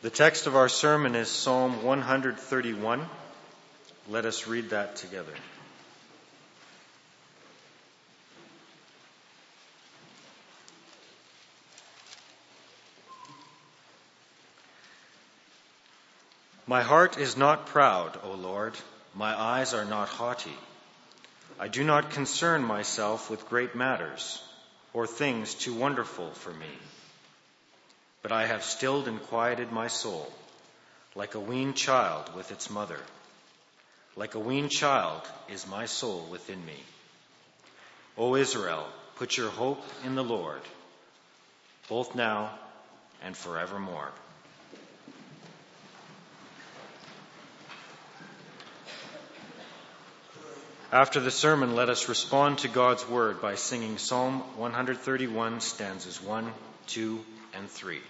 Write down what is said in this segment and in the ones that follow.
The text of our sermon is Psalm 131. Let us read that together. My heart is not proud, O Lord. My eyes are not haughty. I do not concern myself with great matters or things too wonderful for me. But I have stilled and quieted my soul, like a weaned child with its mother. Like a weaned child is my soul within me. O Israel, put your hope in the Lord, both now and forevermore. After the sermon, let us respond to God's word by singing Psalm 131, stanzas 1, 2, and 3.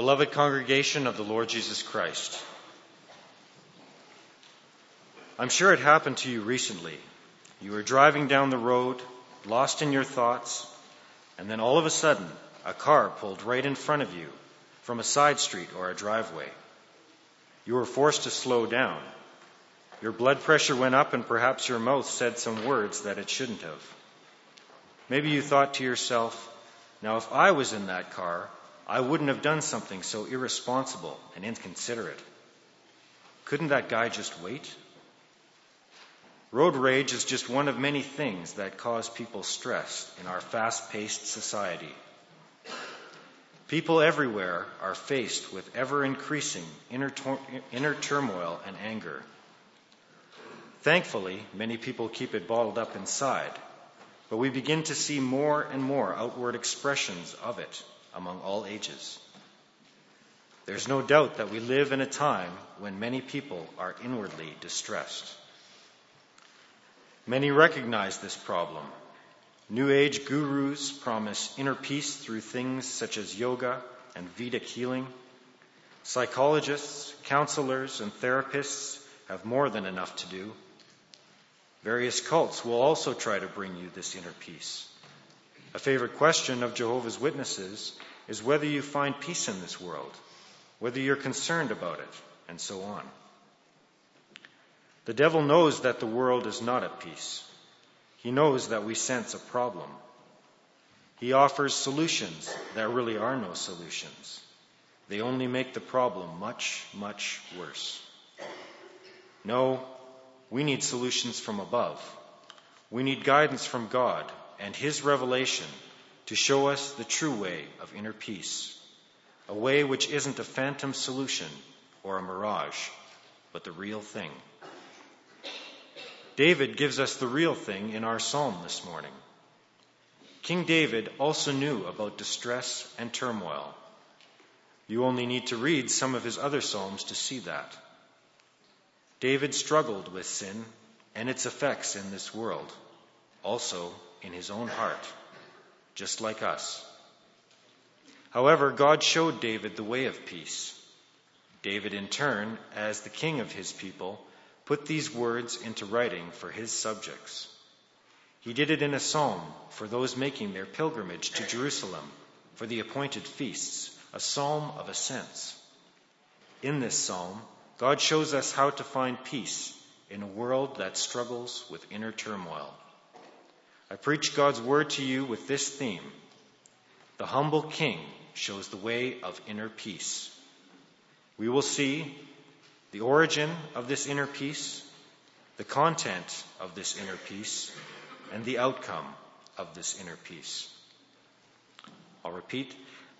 Beloved congregation of the Lord Jesus Christ, I'm sure it happened to you recently. You were driving down the road, lost in your thoughts, and then all of a sudden, a car pulled right in front of you from a side street or a driveway. You were forced to slow down your blood pressure went up, and perhaps your mouth said some words that it shouldn't have. Maybe you thought to yourself, now if I was in that car, I wouldn't have done something so irresponsible and inconsiderate. Couldn't that guy just wait? Road rage is just one of many things that cause people stress in our fast paced society. People everywhere are faced with ever increasing inner, inner turmoil and anger. Thankfully, many people keep it bottled up inside, but we begin to see more and more outward expressions of it among all ages. There's no doubt that we live in a time when many people are inwardly distressed. Many recognize this problem. New Age gurus promise inner peace through things such as yoga and Vedic healing. Psychologists, counselors, and therapists have more than enough to do. Various cults will also try to bring you this inner peace. A favorite question of Jehovah's Witnesses is whether you find peace in this world, whether you're concerned about it, and so on. The devil knows that the world is not at peace. He knows that we sense a problem. He offers solutions that really are no solutions. They only make the problem much, much worse. No, we need solutions from above. We need guidance from God and His revelation to show us the true way of inner peace, a way which isn't a phantom solution or a mirage, but the real thing. David gives us the real thing in our psalm this morning. King David also knew about distress and turmoil. You only need to read some of his other psalms to see that. David struggled with sin and its effects in this world, also in his own heart, just like us. However, God showed David the way of peace. David, in turn, as the king of his people, put these words into writing for his subjects. He did it in a psalm for those making their pilgrimage to Jerusalem for the appointed feasts, a psalm of ascents. In this psalm, God shows us how to find peace in a world that struggles with inner turmoil. I preach God's word to you with this theme. The humble king shows the way of inner peace. We will see the origin of this inner peace, the content of this inner peace, and the outcome of this inner peace. I'll repeat.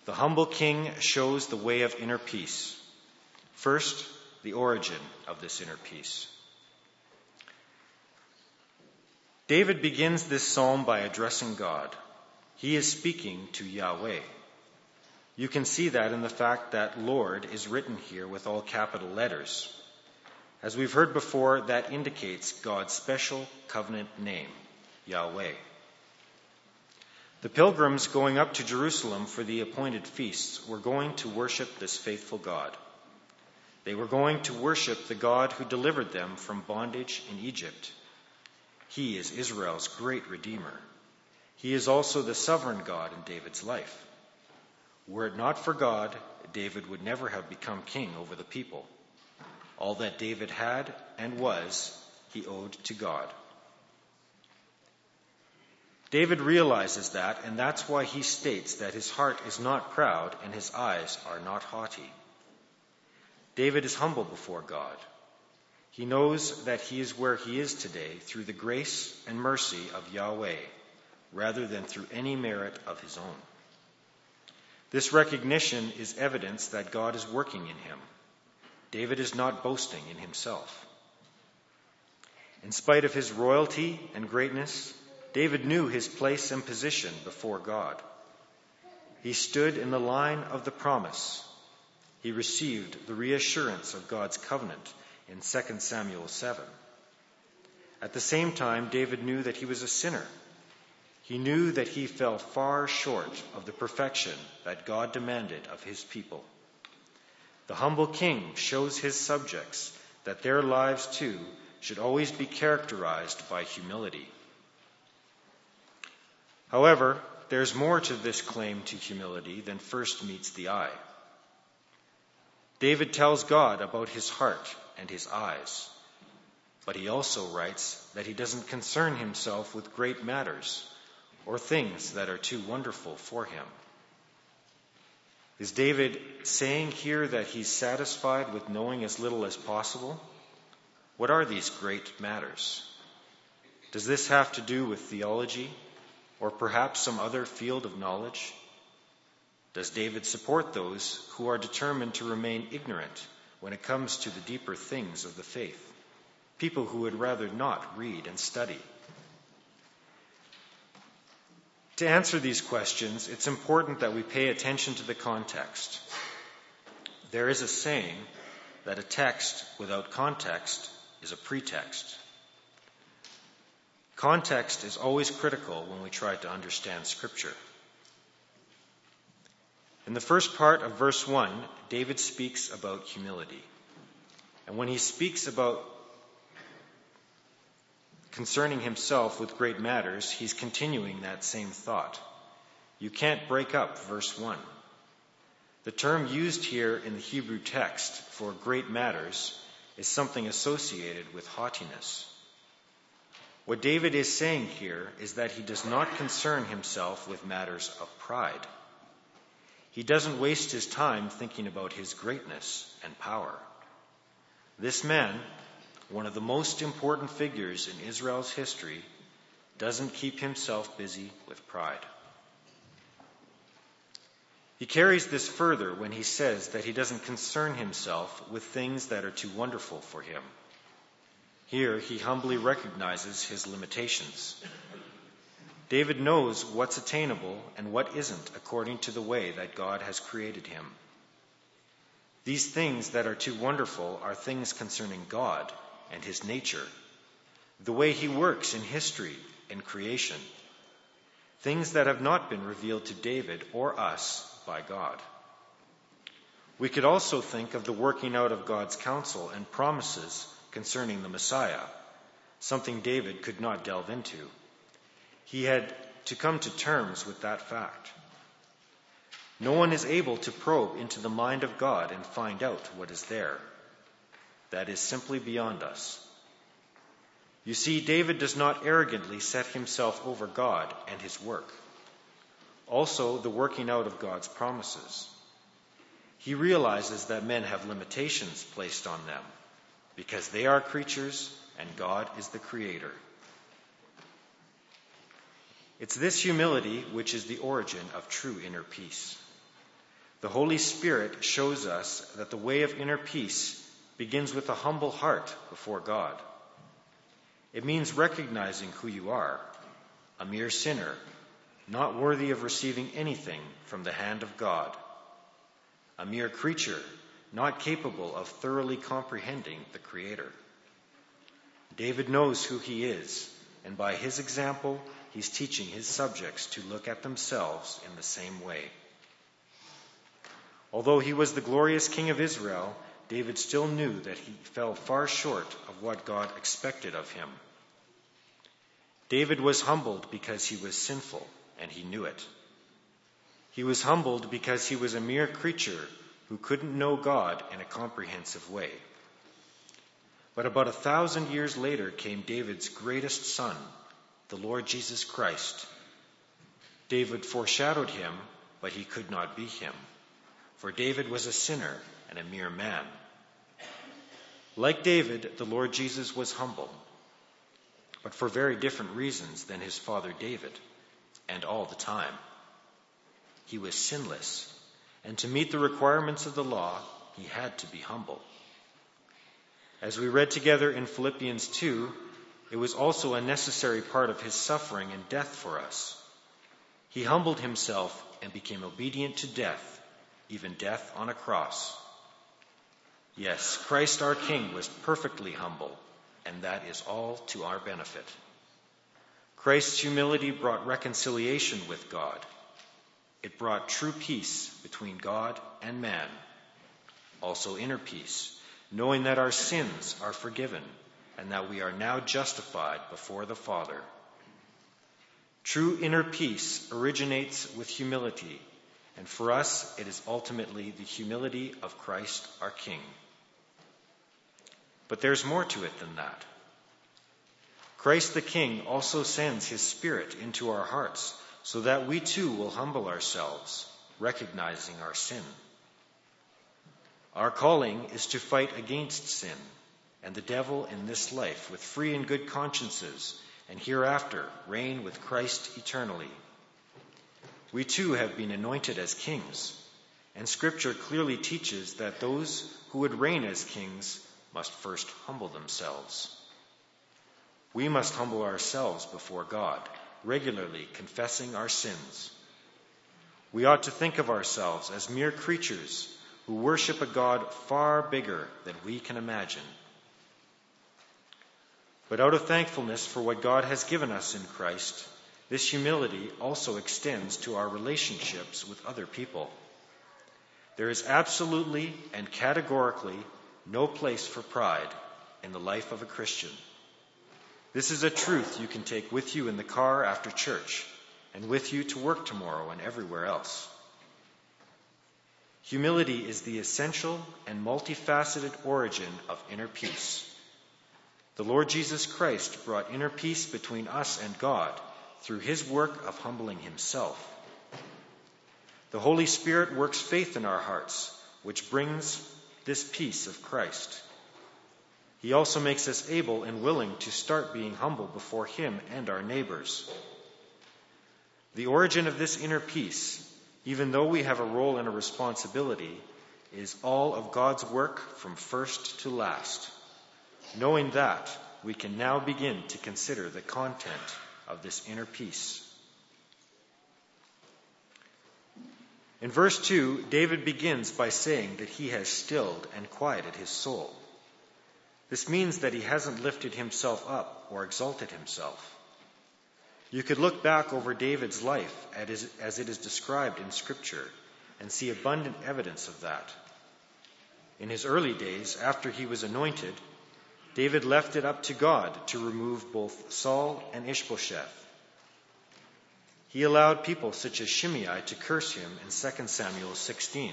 The humble king shows the way of inner peace. First, the origin of this inner peace. David begins this psalm by addressing God. He is speaking to Yahweh. You can see that in the fact that Lord is written here with all capital letters. As we've heard before, that indicates God's special covenant name, Yahweh. The pilgrims going up to Jerusalem for the appointed feasts were going to worship this faithful God. They were going to worship the God who delivered them from bondage in Egypt. He is Israel's great Redeemer. He is also the sovereign God in David's life. Were it not for God, David would never have become king over the people. All that David had and was, he owed to God. David realizes that, and that's why he states that his heart is not proud and his eyes are not haughty. David is humble before God. He knows that he is where he is today through the grace and mercy of Yahweh, rather than through any merit of his own. This recognition is evidence that God is working in him. David is not boasting in himself. In spite of his royalty and greatness, David knew his place and position before God. He stood in the line of the promise. He received the reassurance of God's covenant in 2 Samuel 7. At the same time, David knew that he was a sinner. He knew that he fell far short of the perfection that God demanded of his people. The humble king shows his subjects that their lives too should always be characterized by humility. However, there's more to this claim to humility than first meets the eye. David tells God about his heart and his eyes, but he also writes that he doesn't concern himself with great matters or things that are too wonderful for him. Is David saying here that he's satisfied with knowing as little as possible? What are these great matters? Does this have to do with theology or perhaps some other field of knowledge? Does David support those who are determined to remain ignorant when it comes to the deeper things of the faith? People who would rather not read and study. To answer these questions, it's important that we pay attention to the context. There is a saying that a text without context is a pretext. Context is always critical when we try to understand Scripture. In the first part of verse 1, David speaks about humility. And when he speaks about concerning himself with great matters, he's continuing that same thought. You can't break up verse 1. The term used here in the Hebrew text for great matters is something associated with haughtiness. What David is saying here is that he does not concern himself with matters of pride. He doesn't waste his time thinking about his greatness and power. This man, one of the most important figures in Israel's history, doesn't keep himself busy with pride. He carries this further when he says that he doesn't concern himself with things that are too wonderful for him. Here, he humbly recognizes his limitations. David knows what's attainable and what isn't according to the way that God has created him. These things that are too wonderful are things concerning God and his nature, the way he works in history and creation, things that have not been revealed to David or us by God. We could also think of the working out of God's counsel and promises concerning the Messiah, something David could not delve into. He had to come to terms with that fact. No one is able to probe into the mind of God and find out what is there. That is simply beyond us. You see, David does not arrogantly set himself over God and his work. Also, the working out of God's promises. He realizes that men have limitations placed on them because they are creatures and God is the creator. It's this humility which is the origin of true inner peace. The Holy Spirit shows us that the way of inner peace begins with a humble heart before God. It means recognizing who you are, a mere sinner, not worthy of receiving anything from the hand of God, a mere creature not capable of thoroughly comprehending the Creator. David knows who he is, and by his example, he's teaching his subjects to look at themselves in the same way. Although he was the glorious king of Israel, David still knew that he fell far short of what God expected of him. David was humbled because he was sinful, and he knew it. He was humbled because he was a mere creature who couldn't know God in a comprehensive way. But about a thousand years later came David's greatest son, the Lord Jesus Christ. David foreshadowed him, but he could not be him, for David was a sinner and a mere man. Like David, the Lord Jesus was humble, but for very different reasons than his father David, and all the time. He was sinless, and to meet the requirements of the law, he had to be humble. As we read together in Philippians 2, it was also a necessary part of his suffering and death for us. He humbled himself and became obedient to death, even death on a cross. Yes, Christ our King was perfectly humble, and that is all to our benefit. Christ's humility brought reconciliation with God. It brought true peace between God and man, also inner peace knowing that our sins are forgiven and that we are now justified before the Father. True inner peace originates with humility, and for us it is ultimately the humility of Christ our King. But there's more to it than that. Christ the King also sends his Spirit into our hearts so that we too will humble ourselves, recognizing our sin. Our calling is to fight against sin and the devil in this life with free and good consciences, and hereafter reign with Christ eternally. We too have been anointed as kings, and Scripture clearly teaches that those who would reign as kings must first humble themselves. We must humble ourselves before God, regularly confessing our sins. We ought to think of ourselves as mere creatures who worship a God far bigger than we can imagine. But out of thankfulness for what God has given us in Christ, this humility also extends to our relationships with other people. There is absolutely and categorically no place for pride in the life of a Christian. This is a truth you can take with you in the car after church and with you to work tomorrow and everywhere else. Humility is the essential and multifaceted origin of inner peace. The Lord Jesus Christ brought inner peace between us and God through his work of humbling himself. The Holy Spirit works faith in our hearts, which brings this peace of Christ. He also makes us able and willing to start being humble before him and our neighbors. The origin of this inner peace even though we have a role and a responsibility, is all of God's work from first to last. Knowing that, we can now begin to consider the content of this inner peace. In verse 2, David begins by saying that he has stilled and quieted his soul. This means that he hasn't lifted himself up or exalted himself. You could look back over David's life as it is described in Scripture and see abundant evidence of that. In his early days, after he was anointed, David left it up to God to remove both Saul and Ishbosheth. He allowed people such as Shimei to curse him in 2 Samuel 16.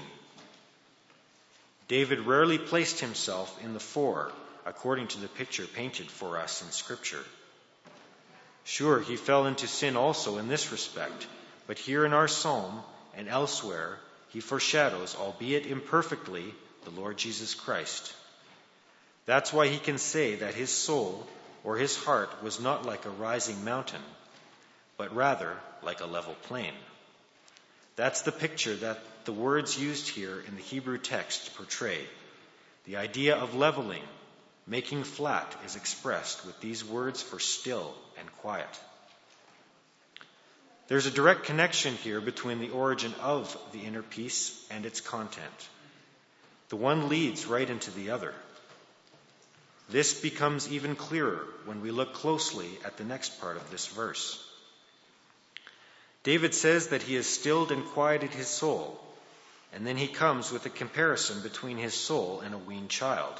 David rarely placed himself in the fore according to the picture painted for us in Scripture. Sure, he fell into sin also in this respect, but here in our psalm and elsewhere, he foreshadows, albeit imperfectly, the Lord Jesus Christ. That's why he can say that his soul or his heart was not like a rising mountain, but rather like a level plain. That's the picture that the words used here in the Hebrew text portray. The idea of leveling, making flat, is expressed with these words for still and quiet. There's a direct connection here between the origin of the inner peace and its content. The one leads right into the other. This becomes even clearer when we look closely at the next part of this verse. David says that he has stilled and quieted his soul, and then he comes with a comparison between his soul and a weaned child.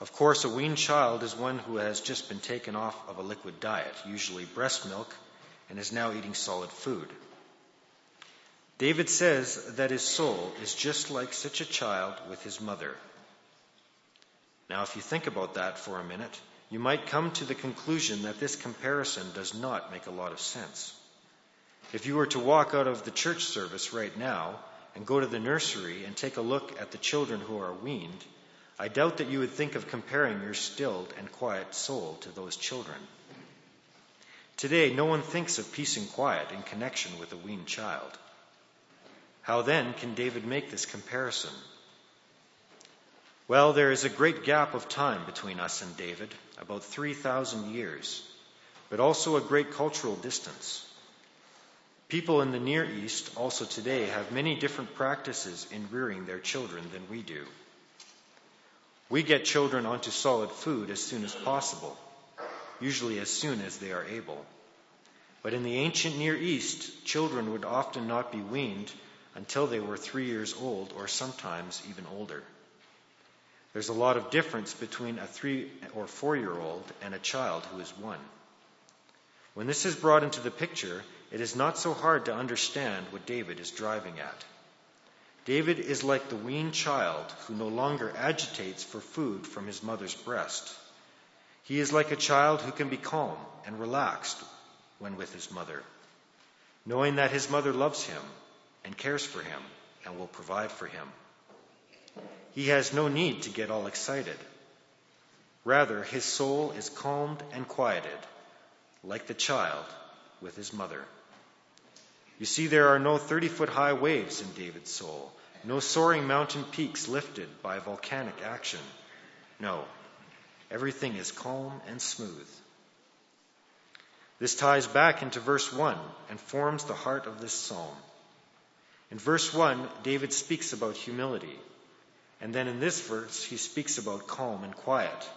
Of course, a weaned child is one who has just been taken off of a liquid diet, usually breast milk, and is now eating solid food. David says that his soul is just like such a child with his mother. Now, if you think about that for a minute, you might come to the conclusion that this comparison does not make a lot of sense. If you were to walk out of the church service right now and go to the nursery and take a look at the children who are weaned, I doubt that you would think of comparing your stilled and quiet soul to those children. Today, no one thinks of peace and quiet in connection with a weaned child. How then can David make this comparison? Well, there is a great gap of time between us and David, about 3,000 years, but also a great cultural distance. People in the Near East also today have many different practices in rearing their children than we do. We get children onto solid food as soon as possible, usually as soon as they are able. But in the ancient Near East, children would often not be weaned until they were three years old or sometimes even older. There's a lot of difference between a three or four year old and a child who is one. When this is brought into the picture, it is not so hard to understand what David is driving at. David is like the weaned child who no longer agitates for food from his mother's breast. He is like a child who can be calm and relaxed when with his mother, knowing that his mother loves him and cares for him and will provide for him. He has no need to get all excited. Rather, his soul is calmed and quieted, like the child with his mother. You see, there are no 30 foot high waves in David's soul, no soaring mountain peaks lifted by volcanic action. No, everything is calm and smooth. This ties back into verse 1 and forms the heart of this psalm. In verse 1, David speaks about humility. And then in this verse, he speaks about calm and quiet.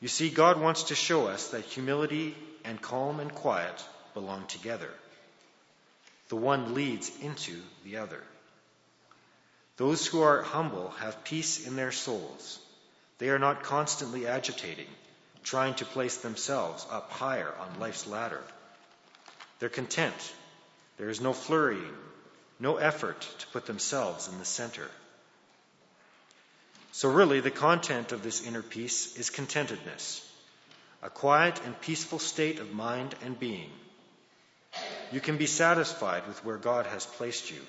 You see, God wants to show us that humility and calm and quiet belong together. The one leads into the other. Those who are humble have peace in their souls. They are not constantly agitating, trying to place themselves up higher on life's ladder. They're content. There is no flurrying, no effort to put themselves in the center. So, really, the content of this inner peace is contentedness, a quiet and peaceful state of mind and being. You can be satisfied with where God has placed you.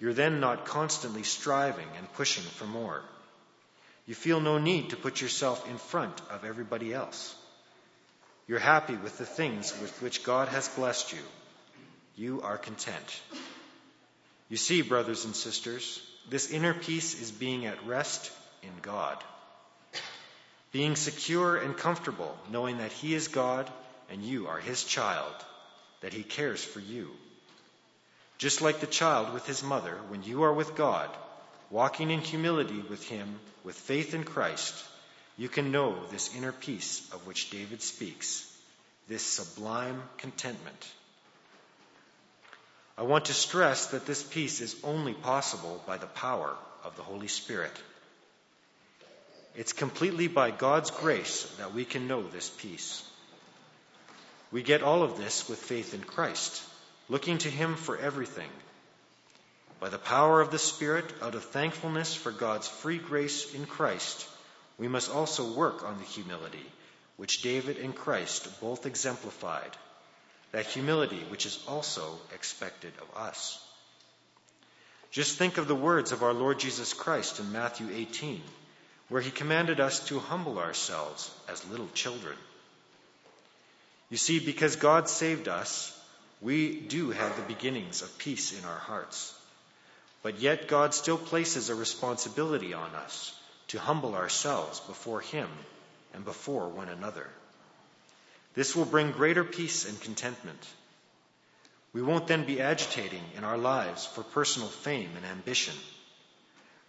You're then not constantly striving and pushing for more. You feel no need to put yourself in front of everybody else. You're happy with the things with which God has blessed you. You are content. You see, brothers and sisters, this inner peace is being at rest in God. Being secure and comfortable, knowing that He is God and you are His child, that He cares for you. Just like the child with his mother, when you are with God, walking in humility with Him, with faith in Christ, you can know this inner peace of which David speaks, this sublime contentment. I want to stress that this peace is only possible by the power of the Holy Spirit. It's completely by God's grace that we can know this peace. We get all of this with faith in Christ looking to Him for everything. By the power of the Spirit, out of thankfulness for God's free grace in Christ, we must also work on the humility which David and Christ both exemplified, that humility which is also expected of us. Just think of the words of our Lord Jesus Christ in Matthew 18, where he commanded us to humble ourselves as little children. You see, because God saved us, we do have the beginnings of peace in our hearts. But yet God still places a responsibility on us to humble ourselves before Him and before one another. This will bring greater peace and contentment. We won't then be agitating in our lives for personal fame and ambition.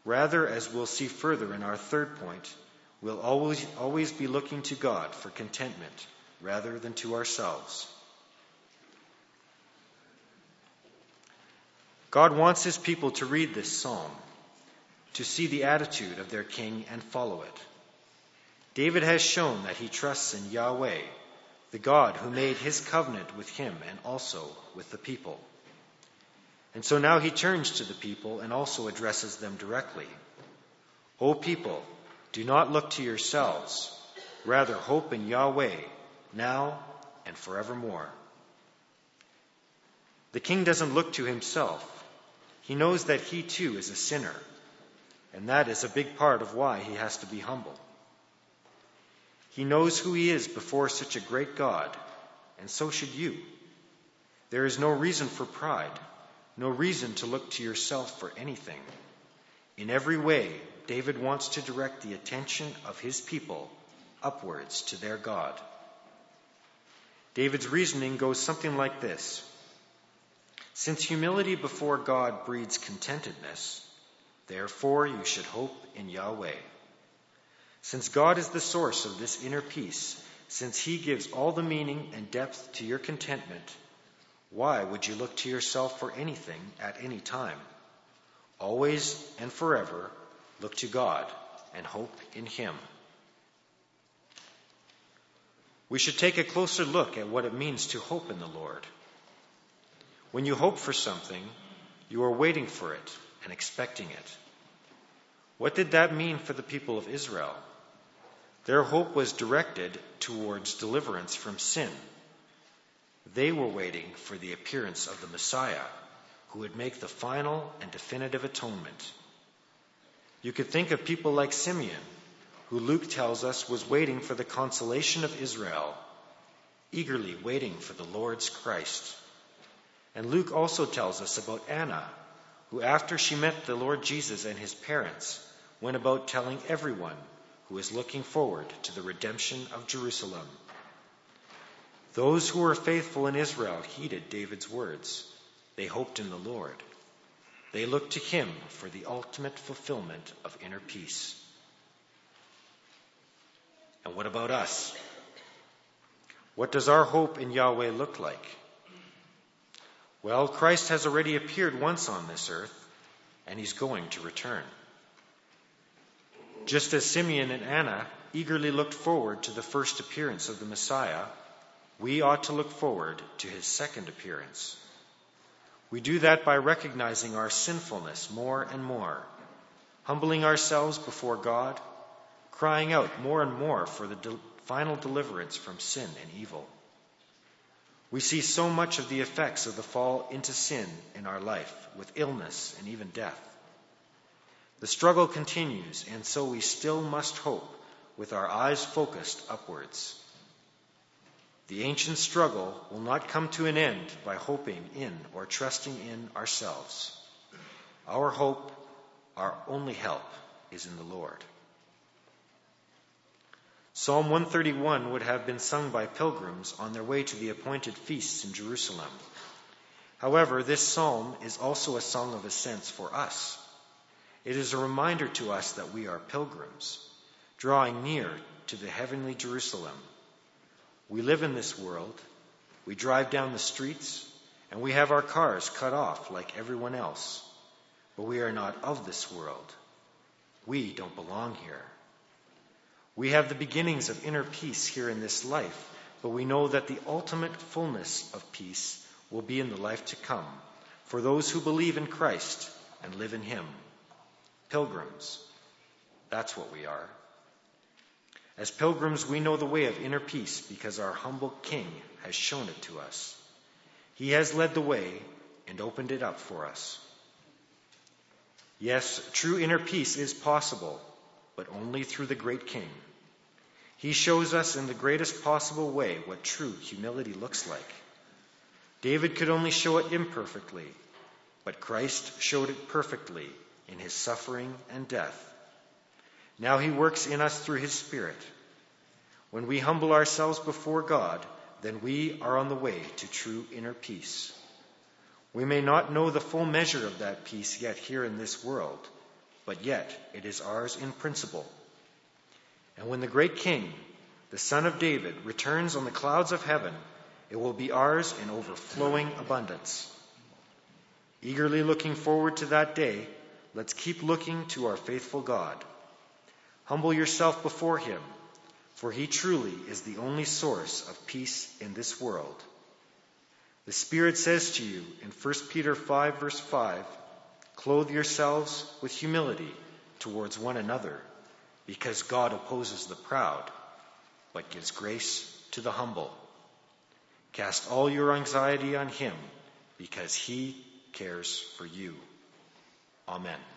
Rather, as we'll see further in our third point, we'll always, always be looking to God for contentment rather than to ourselves. God wants his people to read this psalm, to see the attitude of their king and follow it. David has shown that he trusts in Yahweh, the God who made his covenant with him and also with the people. And so now he turns to the people and also addresses them directly. O people, do not look to yourselves, rather hope in Yahweh, now and forevermore. The king doesn't look to himself. He knows that he too is a sinner, and that is a big part of why he has to be humble. He knows who he is before such a great God, and so should you. There is no reason for pride, no reason to look to yourself for anything. In every way, David wants to direct the attention of his people upwards to their God. David's reasoning goes something like this Since humility before God breeds contentedness, therefore you should hope in Yahweh. Since God is the source of this inner peace, since He gives all the meaning and depth to your contentment, why would you look to yourself for anything at any time? Always and forever look to God and hope in Him. We should take a closer look at what it means to hope in the Lord. When you hope for something, you are waiting for it and expecting it. What did that mean for the people of Israel? Their hope was directed towards deliverance from sin. They were waiting for the appearance of the Messiah, who would make the final and definitive atonement. You could think of people like Simeon, who Luke tells us was waiting for the consolation of Israel, eagerly waiting for the Lord's Christ. And Luke also tells us about Anna, who, after she met the Lord Jesus and his parents, went about telling everyone who is looking forward to the redemption of Jerusalem. Those who were faithful in Israel heeded David's words. They hoped in the Lord. They looked to him for the ultimate fulfillment of inner peace. And what about us? What does our hope in Yahweh look like? Well, Christ has already appeared once on this earth, and he's going to return. Just as Simeon and Anna eagerly looked forward to the first appearance of the Messiah, we ought to look forward to his second appearance. We do that by recognizing our sinfulness more and more, humbling ourselves before God, crying out more and more for the de- final deliverance from sin and evil. We see so much of the effects of the fall into sin in our life, with illness and even death. The struggle continues, and so we still must hope with our eyes focused upwards. The ancient struggle will not come to an end by hoping in or trusting in ourselves. Our hope, our only help, is in the Lord. Psalm 131 would have been sung by pilgrims on their way to the appointed feasts in Jerusalem. However, this psalm is also a song of ascents for us. It is a reminder to us that we are pilgrims, drawing near to the heavenly Jerusalem. We live in this world, we drive down the streets, and we have our cars cut off like everyone else. But we are not of this world. We don't belong here. We have the beginnings of inner peace here in this life, but we know that the ultimate fullness of peace will be in the life to come for those who believe in Christ and live in Him. Pilgrims. That's what we are. As pilgrims, we know the way of inner peace because our humble King has shown it to us. He has led the way and opened it up for us. Yes, true inner peace is possible, but only through the great King. He shows us in the greatest possible way what true humility looks like. David could only show it imperfectly, but Christ showed it perfectly in his suffering and death. Now he works in us through his Spirit. When we humble ourselves before God, then we are on the way to true inner peace. We may not know the full measure of that peace yet here in this world, but yet it is ours in principle. And when the great King, the Son of David, returns on the clouds of heaven, it will be ours in overflowing abundance. Eagerly looking forward to that day, let's keep looking to our faithful God. Humble yourself before him, for he truly is the only source of peace in this world. The Spirit says to you in 1 Peter 5, verse 5, clothe yourselves with humility towards one another, because God opposes the proud, but gives grace to the humble. Cast all your anxiety on him, because he cares for you. Amen.